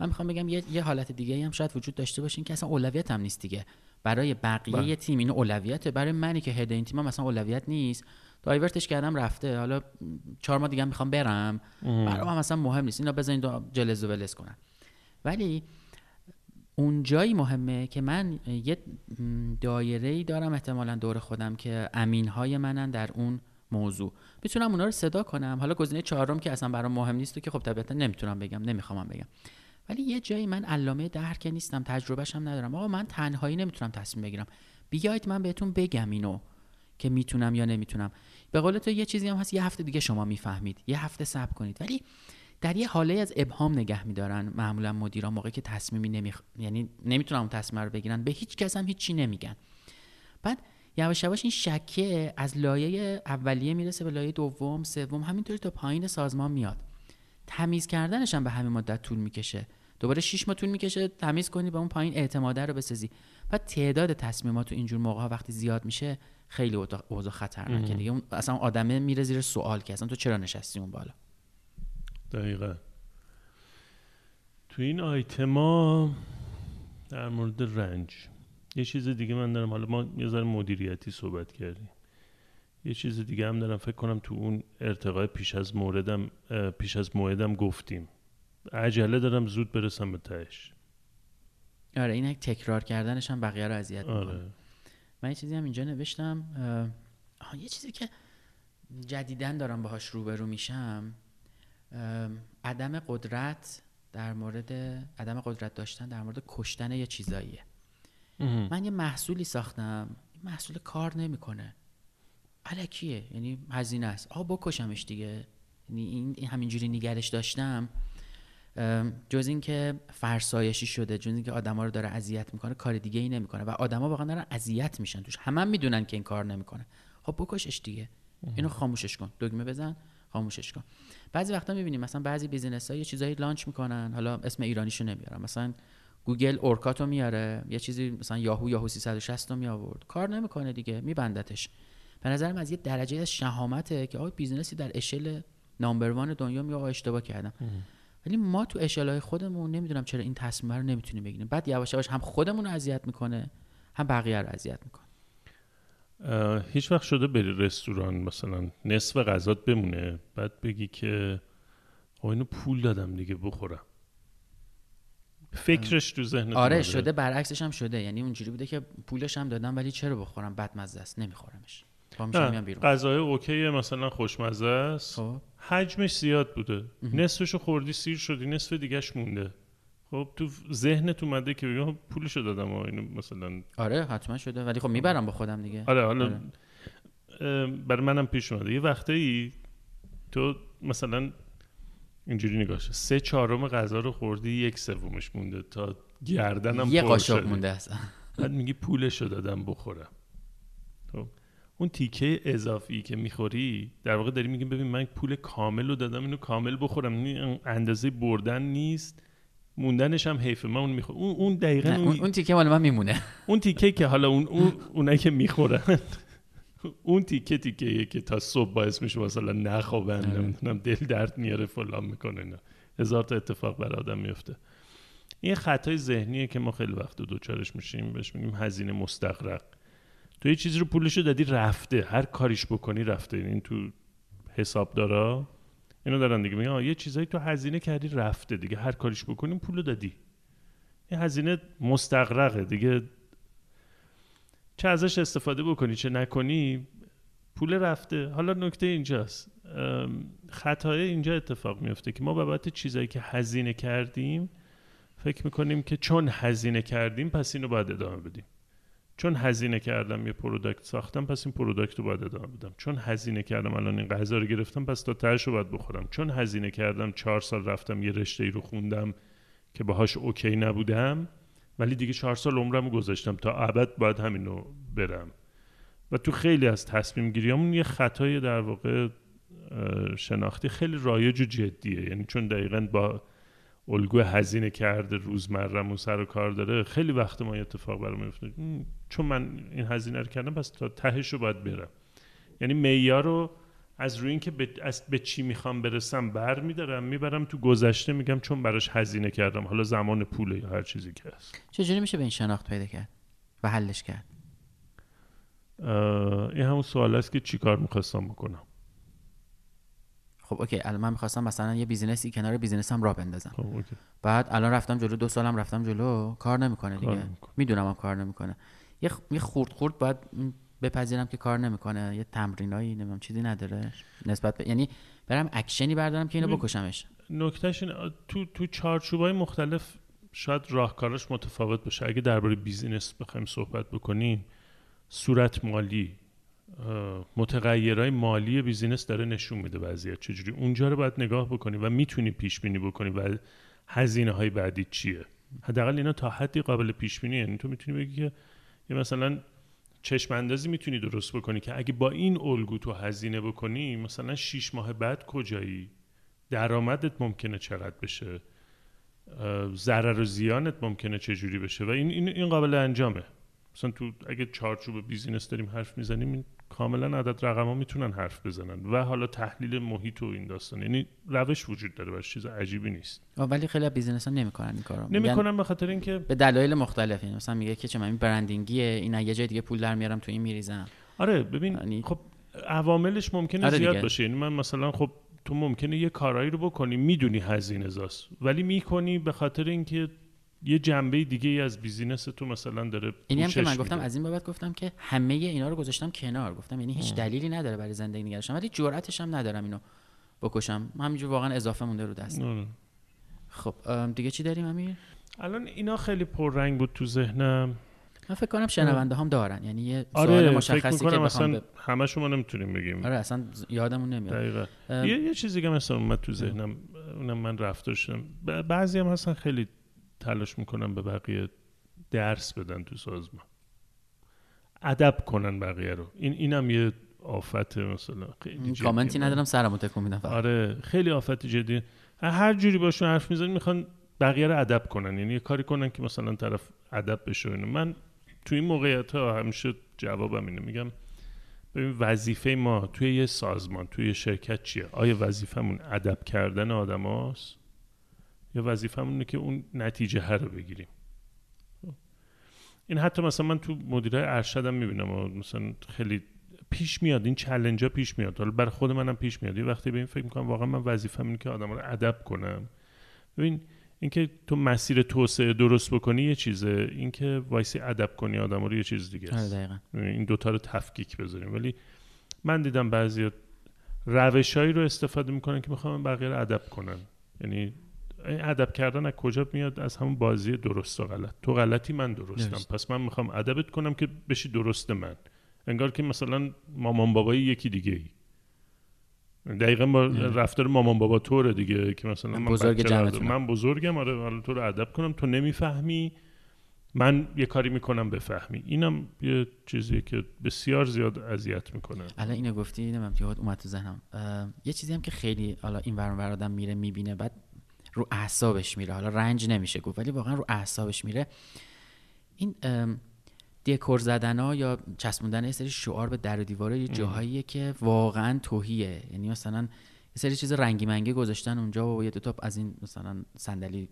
من می‌خوام بگم یه, یه حالت دیگه هم شاید وجود داشته باشه این که اصلا اولویت هم نیست دیگه. برای بقیه بله. یه تیم این اولویته. برای منی که هد این تیم مثلا اولویت نیست. دایورتش کردم رفته. حالا چهار ماه دیگه می‌خوام برم. برام هم اصلا مهم نیست. اینا بزنین دو- جلز و ولز کنن. ولی اون جایی مهمه که من یه دایره ای دارم احتمالا دور خودم که امین های منن در اون موضوع. می‌تونم اونا رو صدا کنم. حالا گزینه چهارم که اصلا برام مهم نیست و که خب طبیعتا نمی‌تونم بگم نمی‌خوام بگم. ولی یه جایی من علامه درک نیستم تجربهش هم ندارم. آقا من تنهایی نمی‌تونم تصمیم بگیرم. بیایید من بهتون بگم اینو. که می‌تونم یا نمی‌تونم. به قول تو یه چیزی هم هست یه هفته دیگه شما می‌فهمید. یه هفته صبر کنید. ولی در یه حاله از ابهام نگه میدارن معمولا مدیران موقعی که تصمیمی نمیخ... یعنی نمی‌تونن اون تصمیم رو بگیرن به هیچ کس هم هیچی نمیگن. بعد یواش یواش این شکه از لایه اولیه می‌رسه به لایه دوم سوم همینطوری تا پایین سازمان میاد. تمیز کردنش هم به همین مدت طول می‌کشه. دوباره شش ماه طول می‌کشه تمیز کنی به اون پایین اعتماده رو بسازی. و تعداد تصمیمات تو اینجور موقع وقتی زیاد میشه خیلی اوضاع خطرناکه دیگه. اون اصلا آدمه میره زیر سوال که اصلا تو چرا نشستی اون بالا؟ دقیقا تو این آیتما در مورد رنج یه چیز دیگه من دارم. حالا ما یه ذره مدیریتی صحبت کردیم. یه چیز دیگه هم دارم فکر کنم تو اون ارتقای پیش از موردم پیش از موعدم گفتیم. عجله دارم زود برسم به تهش. آره این تکرار کردنش هم بقیه رو اذیت می‌کنه. آره. من یه چیزی هم اینجا نوشتم آها، یه چیزی که جدیدن دارم باهاش روبرو میشم عدم قدرت در مورد عدم قدرت داشتن در مورد کشتن یه چیزاییه. من یه محصولی ساختم این محصول کار نمی‌کنه. الکیه؟ یعنی هزینه است. آ بکشمش دیگه. یعنی این همینجوری نگرش داشتم. جز اینکه فرسایشی شده جز اینکه آدما رو داره اذیت می‌کنه کار دیگه ای نمی‌کنه و آدما واقعا دارن اذیت میشن توش. همه هم می‌دونن که این کار نمی‌کنه. خب بکشش دیگه. اینو خاموشش کن. دگمه بزن خاموشش کن. بعضی وقتا می‌بینیم مثلا بعضی business ها یه چیزایی launch می‌کنن. حالا اسم ایرانیشو نمیارم. مثلا گوگل اورکات و میاره. یه چیزی مثلا یاهو یاهو 360 رو می آورد کار نمی‌کنه دیگه. میبندتش. به نظرم از یه درجه از شهامته که آقا business ی در اشل number one دنیا می آقا اشتباه کردم. ولی ما تو اشلای خودمون نمی‌دونم چرا این تصمیم رو نمی‌تونیم بگیریم. بعد یواش یواش هم خودمون رو اذیت می‌کنه هم بقیه رو اذیت می‌کنه. هیچ وقت شده بری رستوران مثلا نصف غذات بمونه بعد بگی که آقا اینو پول دادم دیگه بخورم. فکرش تو ذهنت آره؟ شده برعکسش هم شده. یعنی اونجوری بوده که پولش هم دادم ولی چرا بخورم؟ بدمزه است نمیخورمش. میشم میام نه بیرون. غذای اوکی مثلا خوشمزه است. خب. حجمش زیاد بوده. نصفشو خوردی سیر شدی نصف دیگهش مونده. خب تو ذهنت اومده که بگم پولشو دادم اینو مثلا. آره حتما شده ولی خب می‌برم با خودم دیگه. آره حالا آره. برای منم پیش اومده. یه وقتایی تو مثلا اینجوری نگاش سه چهارم غذا رو خوردی یک سومش مونده تا گردنم یه قاشق. مونده اصلا. بعد میگی پولشو دادم بخورم. خب اون تیکه اضافی که می‌خوری در واقع داری میگی ببین من پول کامل رو دادم اینو کامل بخورم. این اندازه بردن نیست. موندنش هم حیفه. من اون می‌خورم اون, اون دقیقا نه، اون, اون, تیکه مال من میمونه. اون تیکه که حالا اون, اون اونایی که می‌خورن اون تیکه تیکه که تا صبح باعث میشه مثلا نخوابن نمی‌دونم دل درد میاره فلان می‌کنه اینا. هزار تا اتفاق بر آدم میفته این خطای ذهنیه که ما خیلی وقت دوچارش میشیم بهش میگیم هزینه مستقرق. تو یه چیزی رو پولشو دادی رفته. هر کاریش بکنی رفته. این تو حساب دارا اینو دارن دیگه. میگن یه چیزایی تو هزینه کردی رفته دیگه. هر کاریش بکنیم پولو دادی. این هزینه مستقرقه دیگه. چه ازش استفاده بکنی چه نکنی پول رفته. حالا نکته اینجاست. خطای اینجا اتفاق میفته که ما بابت چیزایی که هزینه کردیم فکر می‌کنیم که چون هزینه کردیم پس اینو باید ادامه بدیم. چون هزینه کردم یه product ساختم پس این product رو باید ادامه بدم. چون هزینه کردم الان این غذا رو گرفتم پس تا تهش رو باید بخورم. چون هزینه کردم چهار سال رفتم یه رشته ای رو خوندم که باهاش okay نبودم ولی دیگه چهار سال عمرم رو گذاشتم. تا ابد باید همینو برم. و تو خیلی از تصمیم گیریامون یه خطای در واقع شناختی خیلی رایج و جدیه. یعنی چون دقیقا با الگو هزینه کرده روزمرهمون سر و کار داره خیلی وقت ما اتفاق برام میفته چون من این هزینه رو کردم پس تا تهش رو باید برم. یعنی معیار رو از روی اینکه به, از به چی می‌خوام برسم بر میدارم می‌برم تو گذشته میگم چون براش هزینه کردم. حالا زمان پوله یا هر چیزی که هست. چجوری میشه به این شناخت پیدا کرد و حلش کرد؟ این همون سوال است که چی کار می‌خواستم بکنم؟ خب okay الان من می‌خواستم مثلا یه business ی کنار business م را بندازم. خب okay. بعد الان رفتم جلو دو سالم رفتم جلو کار نمی‌کنه دیگه. می‌دونم هم کار نمی‌کنه. یه خ- یه خورد خورد باید بپذیرم که کار نمی‌کنه. یه تمرینایی نمی‌دونم چیزی نداره. نسبت به یعنی برم اکشنی بردارم که اینو بکشمش. نکتهش تو تو چارچوبای مختلف شاید راهکاراش متفاوت باشه. اگه درباره business بخوایم صحبت بکنیم صورت مالی متغیرهای مالی business داره نشون میده وضعیت چجوری. اونجا رو باید نگاه بکنی و می‌تونی پیش بینی بکنی و هزینه های بعدی چیه. حداقل اینا تا حدی قابل پیش بینی یعنی تو می‌تونی بگی که یه مثلا چشم اندازی می‌تونی درست بکنی که اگه با این الگو تو هزینه بکنی مثلا شیش ماه بعد کجایی؟ درآمدت ممکنه چقدر بشه؟ ضرر و زیانت ممکنه چجوری بشه؟ و این این, این قابل انجامه. مثلا تو اگه چارچوب business داریم حرف می‌زنیم این کاملا عدد رقم ها می‌تونن حرف بزنن. و حالا تحلیل محیط و این داستان. یعنی روش وجود داره و چیز عجیبی نیست. ولی خیلی business ها نمی‌کنن این کارو. نمی‌کنن به خاطر اینکه به دلایل مختلف یعنی مثلا میگه که چه من این branding یه این یه جای دیگه پول در میارم تو این میریزم. آره ببین یعنی- خب عواملش ممکنه آره زیاد. باشه. یعنی من مثلا خب تو ممکنه یه کارایی رو بکنی می‌دونی هزینه زاست. ولی می‌کنی به خاطر اینکه یه جنبه دیگه ای از بیزینس تو مثلا داره اینی هم که من گفتم میده. از این بابت گفتم که همه اینا رو گذاشتم کنار. گفتم یعنی هیچ دلیلی نداره برای زندگی نگرشم ولی جرأتش هم ندارم اینو بکشم. همینجور واقعا اضافه مونده رو دست. خب دیگه چی داریم امیر؟ الان اینا خیلی پررنگ بود تو ذهنم. من فکر کنم شنونده هم دارن. یعنی یه سوال آره فکر مشخصی که اصلا ب... همه ما نمی‌تونیم بگیم. آره اصلا یادمون نمیاد. دقیقا. ام. یه, یه چیزی که مثلا اومد تو ذهنم. اونم من رفتار شدم. ب- بعضی هم هستن خیلی تلاش می‌کنن به بقیه درس بدن تو سازمان. ادب کنن بقیه رو. این اینم یه آفت مثلا خیلی کامنتی من- ندارم سرمو تکون میدم. آره خیلی آفت جدی. هر جوری باشون حرف می‌زنی می‌خوان بقیه رو ادب کنن. یعنی یه کاری کنن که مثلا طرف ادب بشه و اینا. من تو این موقعیت ها همیشه جوابم اینه. میگم ببین وظیفه ما توی یه سازمان توی یه شرکت چیه؟ آیا وظیفمون ادب کردن آدم هاست یا وظیفمون اینه که اون نتیجه ها رو بگیریم. این حتی مثلا من تو مدیره ارشدم می‌بینم مثلا خیلی پیش میاد این چلنج ها پیش میاد. حالا برای خود منم پیش میاد. یه وقتی به این فکر می‌کنم واقعا من وظیفم اینه که آدم رو ادب کنم. ببین اینکه تو مسیر توسعه درست بکنی یه چیزه. اینکه وایسی ادب کنی آدم رو یه چیز دیگه آره است دقیقا این دوتا رو تفکیک بذاریم. ولی من دیدم بعضی روشهایی رو استفاده می‌کنن که می‌خوام بقیه رو ادب کنن. یعنی ادب کردن از کجا میاد؟ از همون بازی درست و غلط. تو غلطی من درستم. درست. پس من می‌خوام ادبت کنم که بشی درست من. انگار که مثلا مامان بابای یکی دیگه ای. دقیقا با رفتار مامان بابا طوره دیگه که مثلا من بزرگ. من. بزرگم آره حالا تو رو ادب کنم. تو نمی‌فهمی من یه کاری می‌کنم بفهمی. اینم یه چیزیه که بسیار زیاد اذیت می‌کنه. الان اینو گفتی نمی‌دونم یاد اومد تو ذهنم. یه چیزی هم که خیلی حالا این ور اون ور آدم میره می‌بینه. بعد رو اعصابش میره. حالا رنج نمیشه گفت ولی واقعا رو اعصابش میره. این دکور زدن ها یا چسبوندن یه سری شعار به در و دیواره یه جاهاییه که واقعا توهیه. یعنی مثلا یه سری چیز رنگی منگی گذاشتن اونجا و یه دو تا از این مثلا صندلی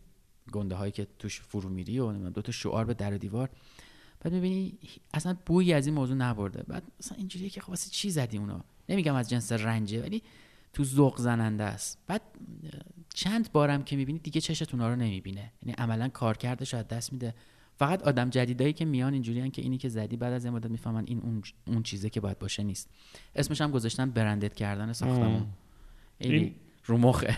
گنده هایی که توش فرو میری و دو تا شعار به در و دیوار. بعد می‌بینی اصلا بویی از این موضوع نبرده. بعد مثلا اینجوریه که خب واسه چی زدی اونا نمیگم از جنس رنجه ولی تو ذوق زننده است. بعد چند بارم که می‌بینی دیگه چشت اونا رو نمی‌بینه. یعنی عملا کارکردش از دست میده. فقط آدم جدیدایی که میان اینجوریان که اینی که زدی بعد از یه مدت می‌فهمن این اون, اون چیزه که باید باشه نیست. اسمش هم گذاشتن برندد کردن ساختمون. این- رو مخه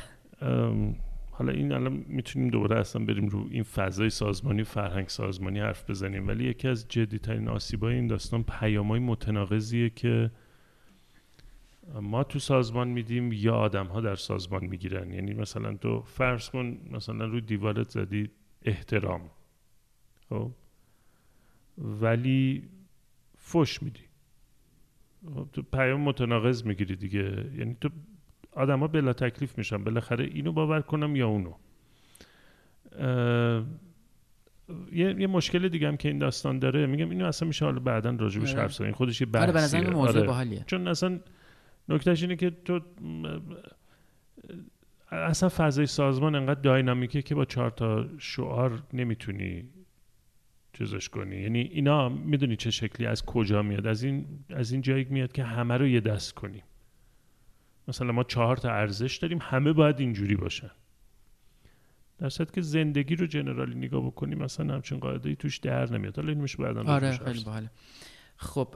حالا این الان می‌تونیم دوباره اصلا بریم رو این فضای سازمانی فرهنگ سازمانی حرف بزنیم. ولی یکی از جدیترین آسیبای این داستان پیامای متناقضیه که ما تو سازمان میدیم یا آدم ها در سازمان می‌گیرن. یعنی مثلا تو فرض کن مثلا رو دیوارت زدی احترام. خب؟ ولی فش میدی. خب؟ تو پیام متناقض می‌گیری دیگه. یعنی تو آدما بلا تکلیف میشن. بالاخره اینو باور کنم یا اونو. یه, یه مشکل دیگه هم که این داستان داره. میگم اینو اصلا میشه حالا بعدا راجبش آره. حرف زد این خودش یه بحثیه آره به نظر موضوع باحالیه. چون اصلا نکتهش اینه که تو اصلا فضای سازمان انقدر داینامیکه که با چهار تا شعار نمی‌تونی چیزش کنی. یعنی اینا می‌دونی چه شکلی از کجا میاد؟ از این از این جایی میاد که همه رو یه دست کنیم. مثلا ما چهار تا ارزش داریم همه باید اینجوری باشن. در صورتی که زندگی رو جنرالی نگاه بکنیم مثلا همچین قاعده ای توش در نمیاد. حالا این میشه بعدا آره خیلی. باحاله. خب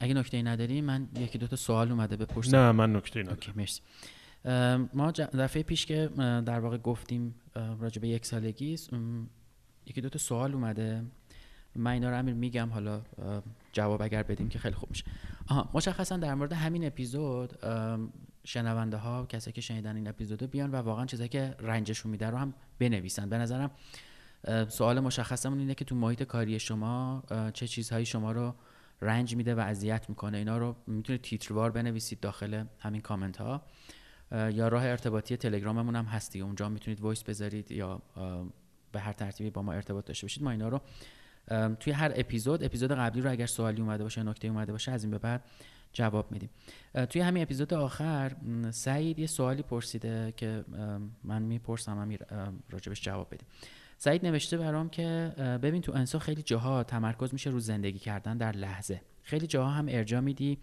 اگه نکته نداری من یکی دو تا سوال اومده بپرسم. نه من نکته ندارم. اوکی مرسی. ما دفعه پیش که در واقع گفتیم راجع به یک سالگی یکی دو تا سوال اومده. من اینا رو امیر میگم حالا جواب اگر بدیم که خیلی خوب میشه. آها مشخصا در مورد همین اپیزود شنونده ها کسایی که شنیدن این اپیزود رو بیان و واقعا چیزایی که رنجشون میده رو هم بنویسن. به نظرم سوال مشخصمون اینه که تو محیط کاری شما چه چیزهایی شما رو رنج میده و اذیت می‌کنه. اینا رو می‌تونید تیتروار بنویسید داخل همین کامنت ها. یا راه ارتباطی تلگراممون هم هستی. اونجا می‌تونید voice بذارید یا به هر ترتیبی با ما ارتباط داشته باشید. ما اینا رو توی هر اپیزود اپیزود قبلی رو اگر سوالی اومده باشه نکته اومده باشه از این به بعد جواب میدیم. توی همین اپیزود آخر سعید یه سوالی پرسیده که من می‌پرسم امیر ام، راجبش جواب بدیم سعید نوشته برام که ببین تو انسان خیلی جاها تمرکز میشه رو زندگی کردن در لحظه. خیلی جاها هم ارجا میدی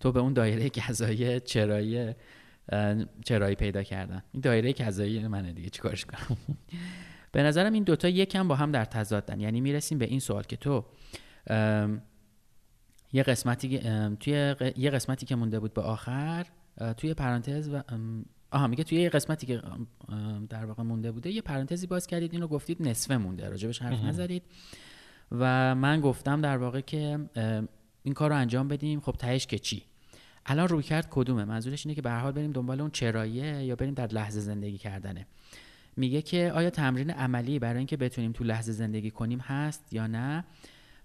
تو به اون دایره کذایی چرایی چرایی پیدا کردن. این دایره کذایی منه دیگه چیکارش کنم؟ به نظرم این دوتا یکم با هم در تضادن. یعنی می‌رسیم به این سوال که تو یه قسمتی توی یه قسمتی که مونده بود به آخر توی پرانتز و آها میگه توی یه قسمتی که در واقع مونده بوده یه پرانتزی باز کردید اینو گفتید نصفه مونده راجبش حرف نزدید. و من گفتم در واقع که این کار رو انجام بدیم. خب تهش که چی؟ الان روی کرد کدومه؟ منظورش اینه که به حال بریم دنبال اون چراییه یا بریم در لحظه زندگی کردنه؟ میگه که آیا تمرین عملی برای اینکه بتونیم تو لحظه زندگی کنیم هست یا نه؟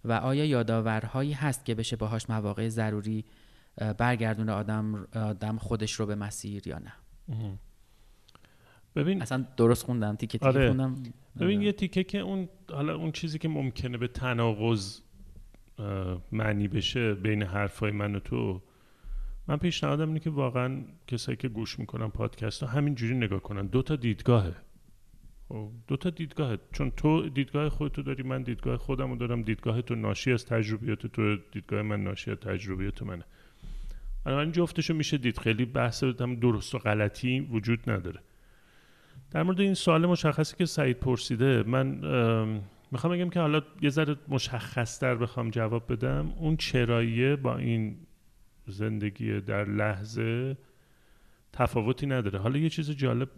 و آیا یادآورهایی هست که بشه باهاش مواقع ضروری اه، برگردونه آدم آدم خودش رو به مسیر یا نه؟ ببین اصلا درست خوندم تیکه تیکه آره. خوندم. ببین یه تیکه که اون حالا اون چیزی که ممکنه به تناقض معنی بشه بین حرفای من و تو من پیشنهادم اینه که واقعا کسایی که گوش می‌کنن پادکست ها همینجوری نگاه کنن. دو تا دیدگاهه. خب، دو تا دیدگاهه. چون تو دیدگاه خودتو داری من دیدگاه خودم رو دارم. دیدگاه تو ناشی از تجربیات تو دیدگاه من ناشی از تجربیات منه. بنابراین جفتشو میشه دید. خیلی بحث درست و غلطی وجود نداره. در مورد این سوال مشخصی که سعید پرسیده من ام، می‌خوام بگم که حالا یه ذره مشخص تر بخوام جواب بدم. اون چراییه با این زندگی در لحظه تفاوتی نداره. حالا یه چیز جالب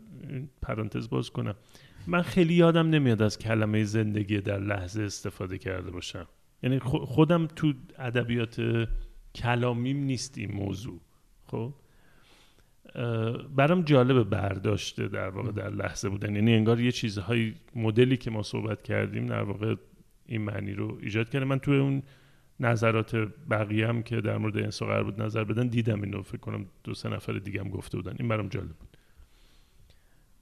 پرانتز باز کنم. من خیلی یادم نمیاد از کلمه زندگی در لحظه استفاده کرده باشم. یعنی خو- خودم تو ادبیات کلامیم نیست این موضوع خب؟ برام جالب برداشته در واقع در لحظه بودن. یعنی انگار یه چیزهای مدلی که ما صحبت کردیم در واقع این معنی رو ایجاد کرده. من توی اون نظرات بقیه هم که در مورد انسا قرار بود نظر بدن دیدم اینو فکر کنم دو سه نفر دیگه هم گفته بودن. این برام جالب بود.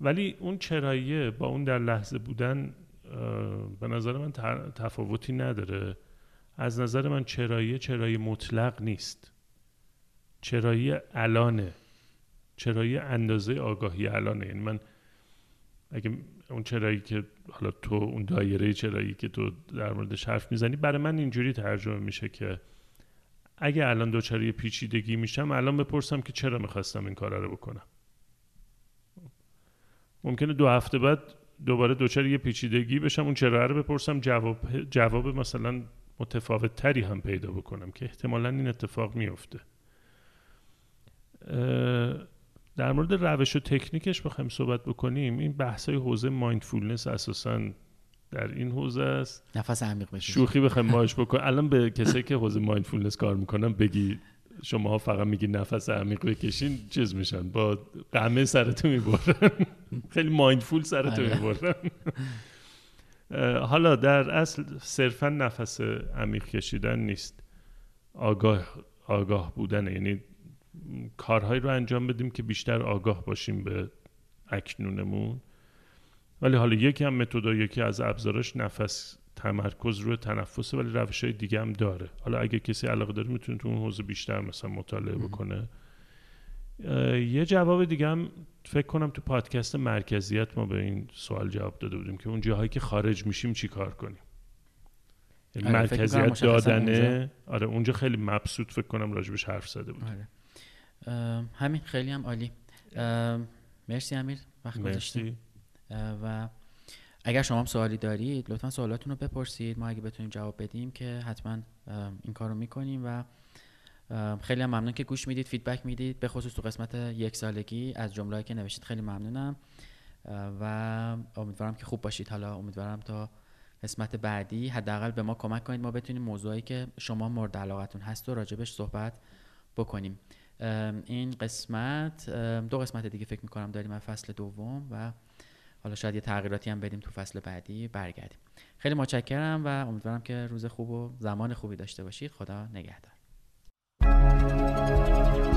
ولی اون چراییه با اون در لحظه بودن به نظر من تفاوتی نداره. از نظر من چراییه چرایی مطلق نیست. چرایی الانه. چرایی اندازه آگاهی الانه. یعنی من اگه اون چرایی که حالا تو اون دایره چرایی که تو در موردش حرف می‌زنی برای من اینجوری ترجمه میشه که اگه الان دوچاره یه پیچیدگی میشم الان بپرسم که چرا می‌خواستم این کار رو بکنم. ممکنه دو هفته بعد دوباره دوچاره یه پیچیدگی بشم اون چرا رو بپرسم جواب جواب مثلا متفاوت تری هم پیدا بکنم که احتمالا این اتفاق میفته در مورد روش و تکنیکش بخوایم صحبت بکنیم. این بحث های حوزه mindfulness اساسا در این حوزه است. نفس عمیق بکشید شوخی بخوایم باش بکن. الان به کسایی که حوزه mindfulness کار می‌کنن بگی شما فقط میگی نفس عمیق بکشین چیز میشن. با قمه سرتو می‌برن. خیلی مایندفول سرتو آره. می‌برن. حالا در اصل صرفا نفس عمیق کشیدن نیست. آگاه آگاه بودن یعنی کارهایی رو انجام بدیم که بیشتر آگاه باشیم به اکنونمون. ولی حالا یکی هم متد یکی از ابزاراش نفس تمرکز روی تنفسه ولی روش های دیگه هم داره. حالا اگه کسی علاقه داره می‌تونه تو اون حوزه بیشتر مثلا مطالعه بکنه. یه جواب دیگه هم فکر کنم تو پادکست مرکزیت ما به این سوال جواب داده بودیم که اون جاهایی که خارج میشیم چی کار کنیم؟ یعنی آره، مرکزیت دادنه؟ آره اونجا خیلی مبسوط فکر کنم راجبش حرف زده بود. آره. همین خیلی هم عالی. مرسی امیر وقت گذاشتی و اگر شما هم سوالی دارید لطفا سوالاتون رو بپرسید. ما اگه بتونیم جواب بدیم که حتما این کار رو می‌کنیم و خیلی هم ممنون که گوش می‌دید فیدبک می‌دید به خصوص تو قسمت یک سالگی از جمله‌ای که نوشتید خیلی ممنونم. و امیدوارم که خوب باشید. حالا امیدوارم تا قسمت بعدی حداقل به ما کمک کنید. ما بتونیم موضوعی که شما مورد علاقتون هست و راجبش صحبت بکنیم. این قسمت دو قسمت دیگه فکر می‌کنم داریم از فصل دوم و حالا شاید یه تغییراتی هم بدیم تو فصل بعدی برگردیم. خیلی متشکرم و امیدوارم که روز خوب و زمان خوبی داشته باشید. خدا نگهدار. thank you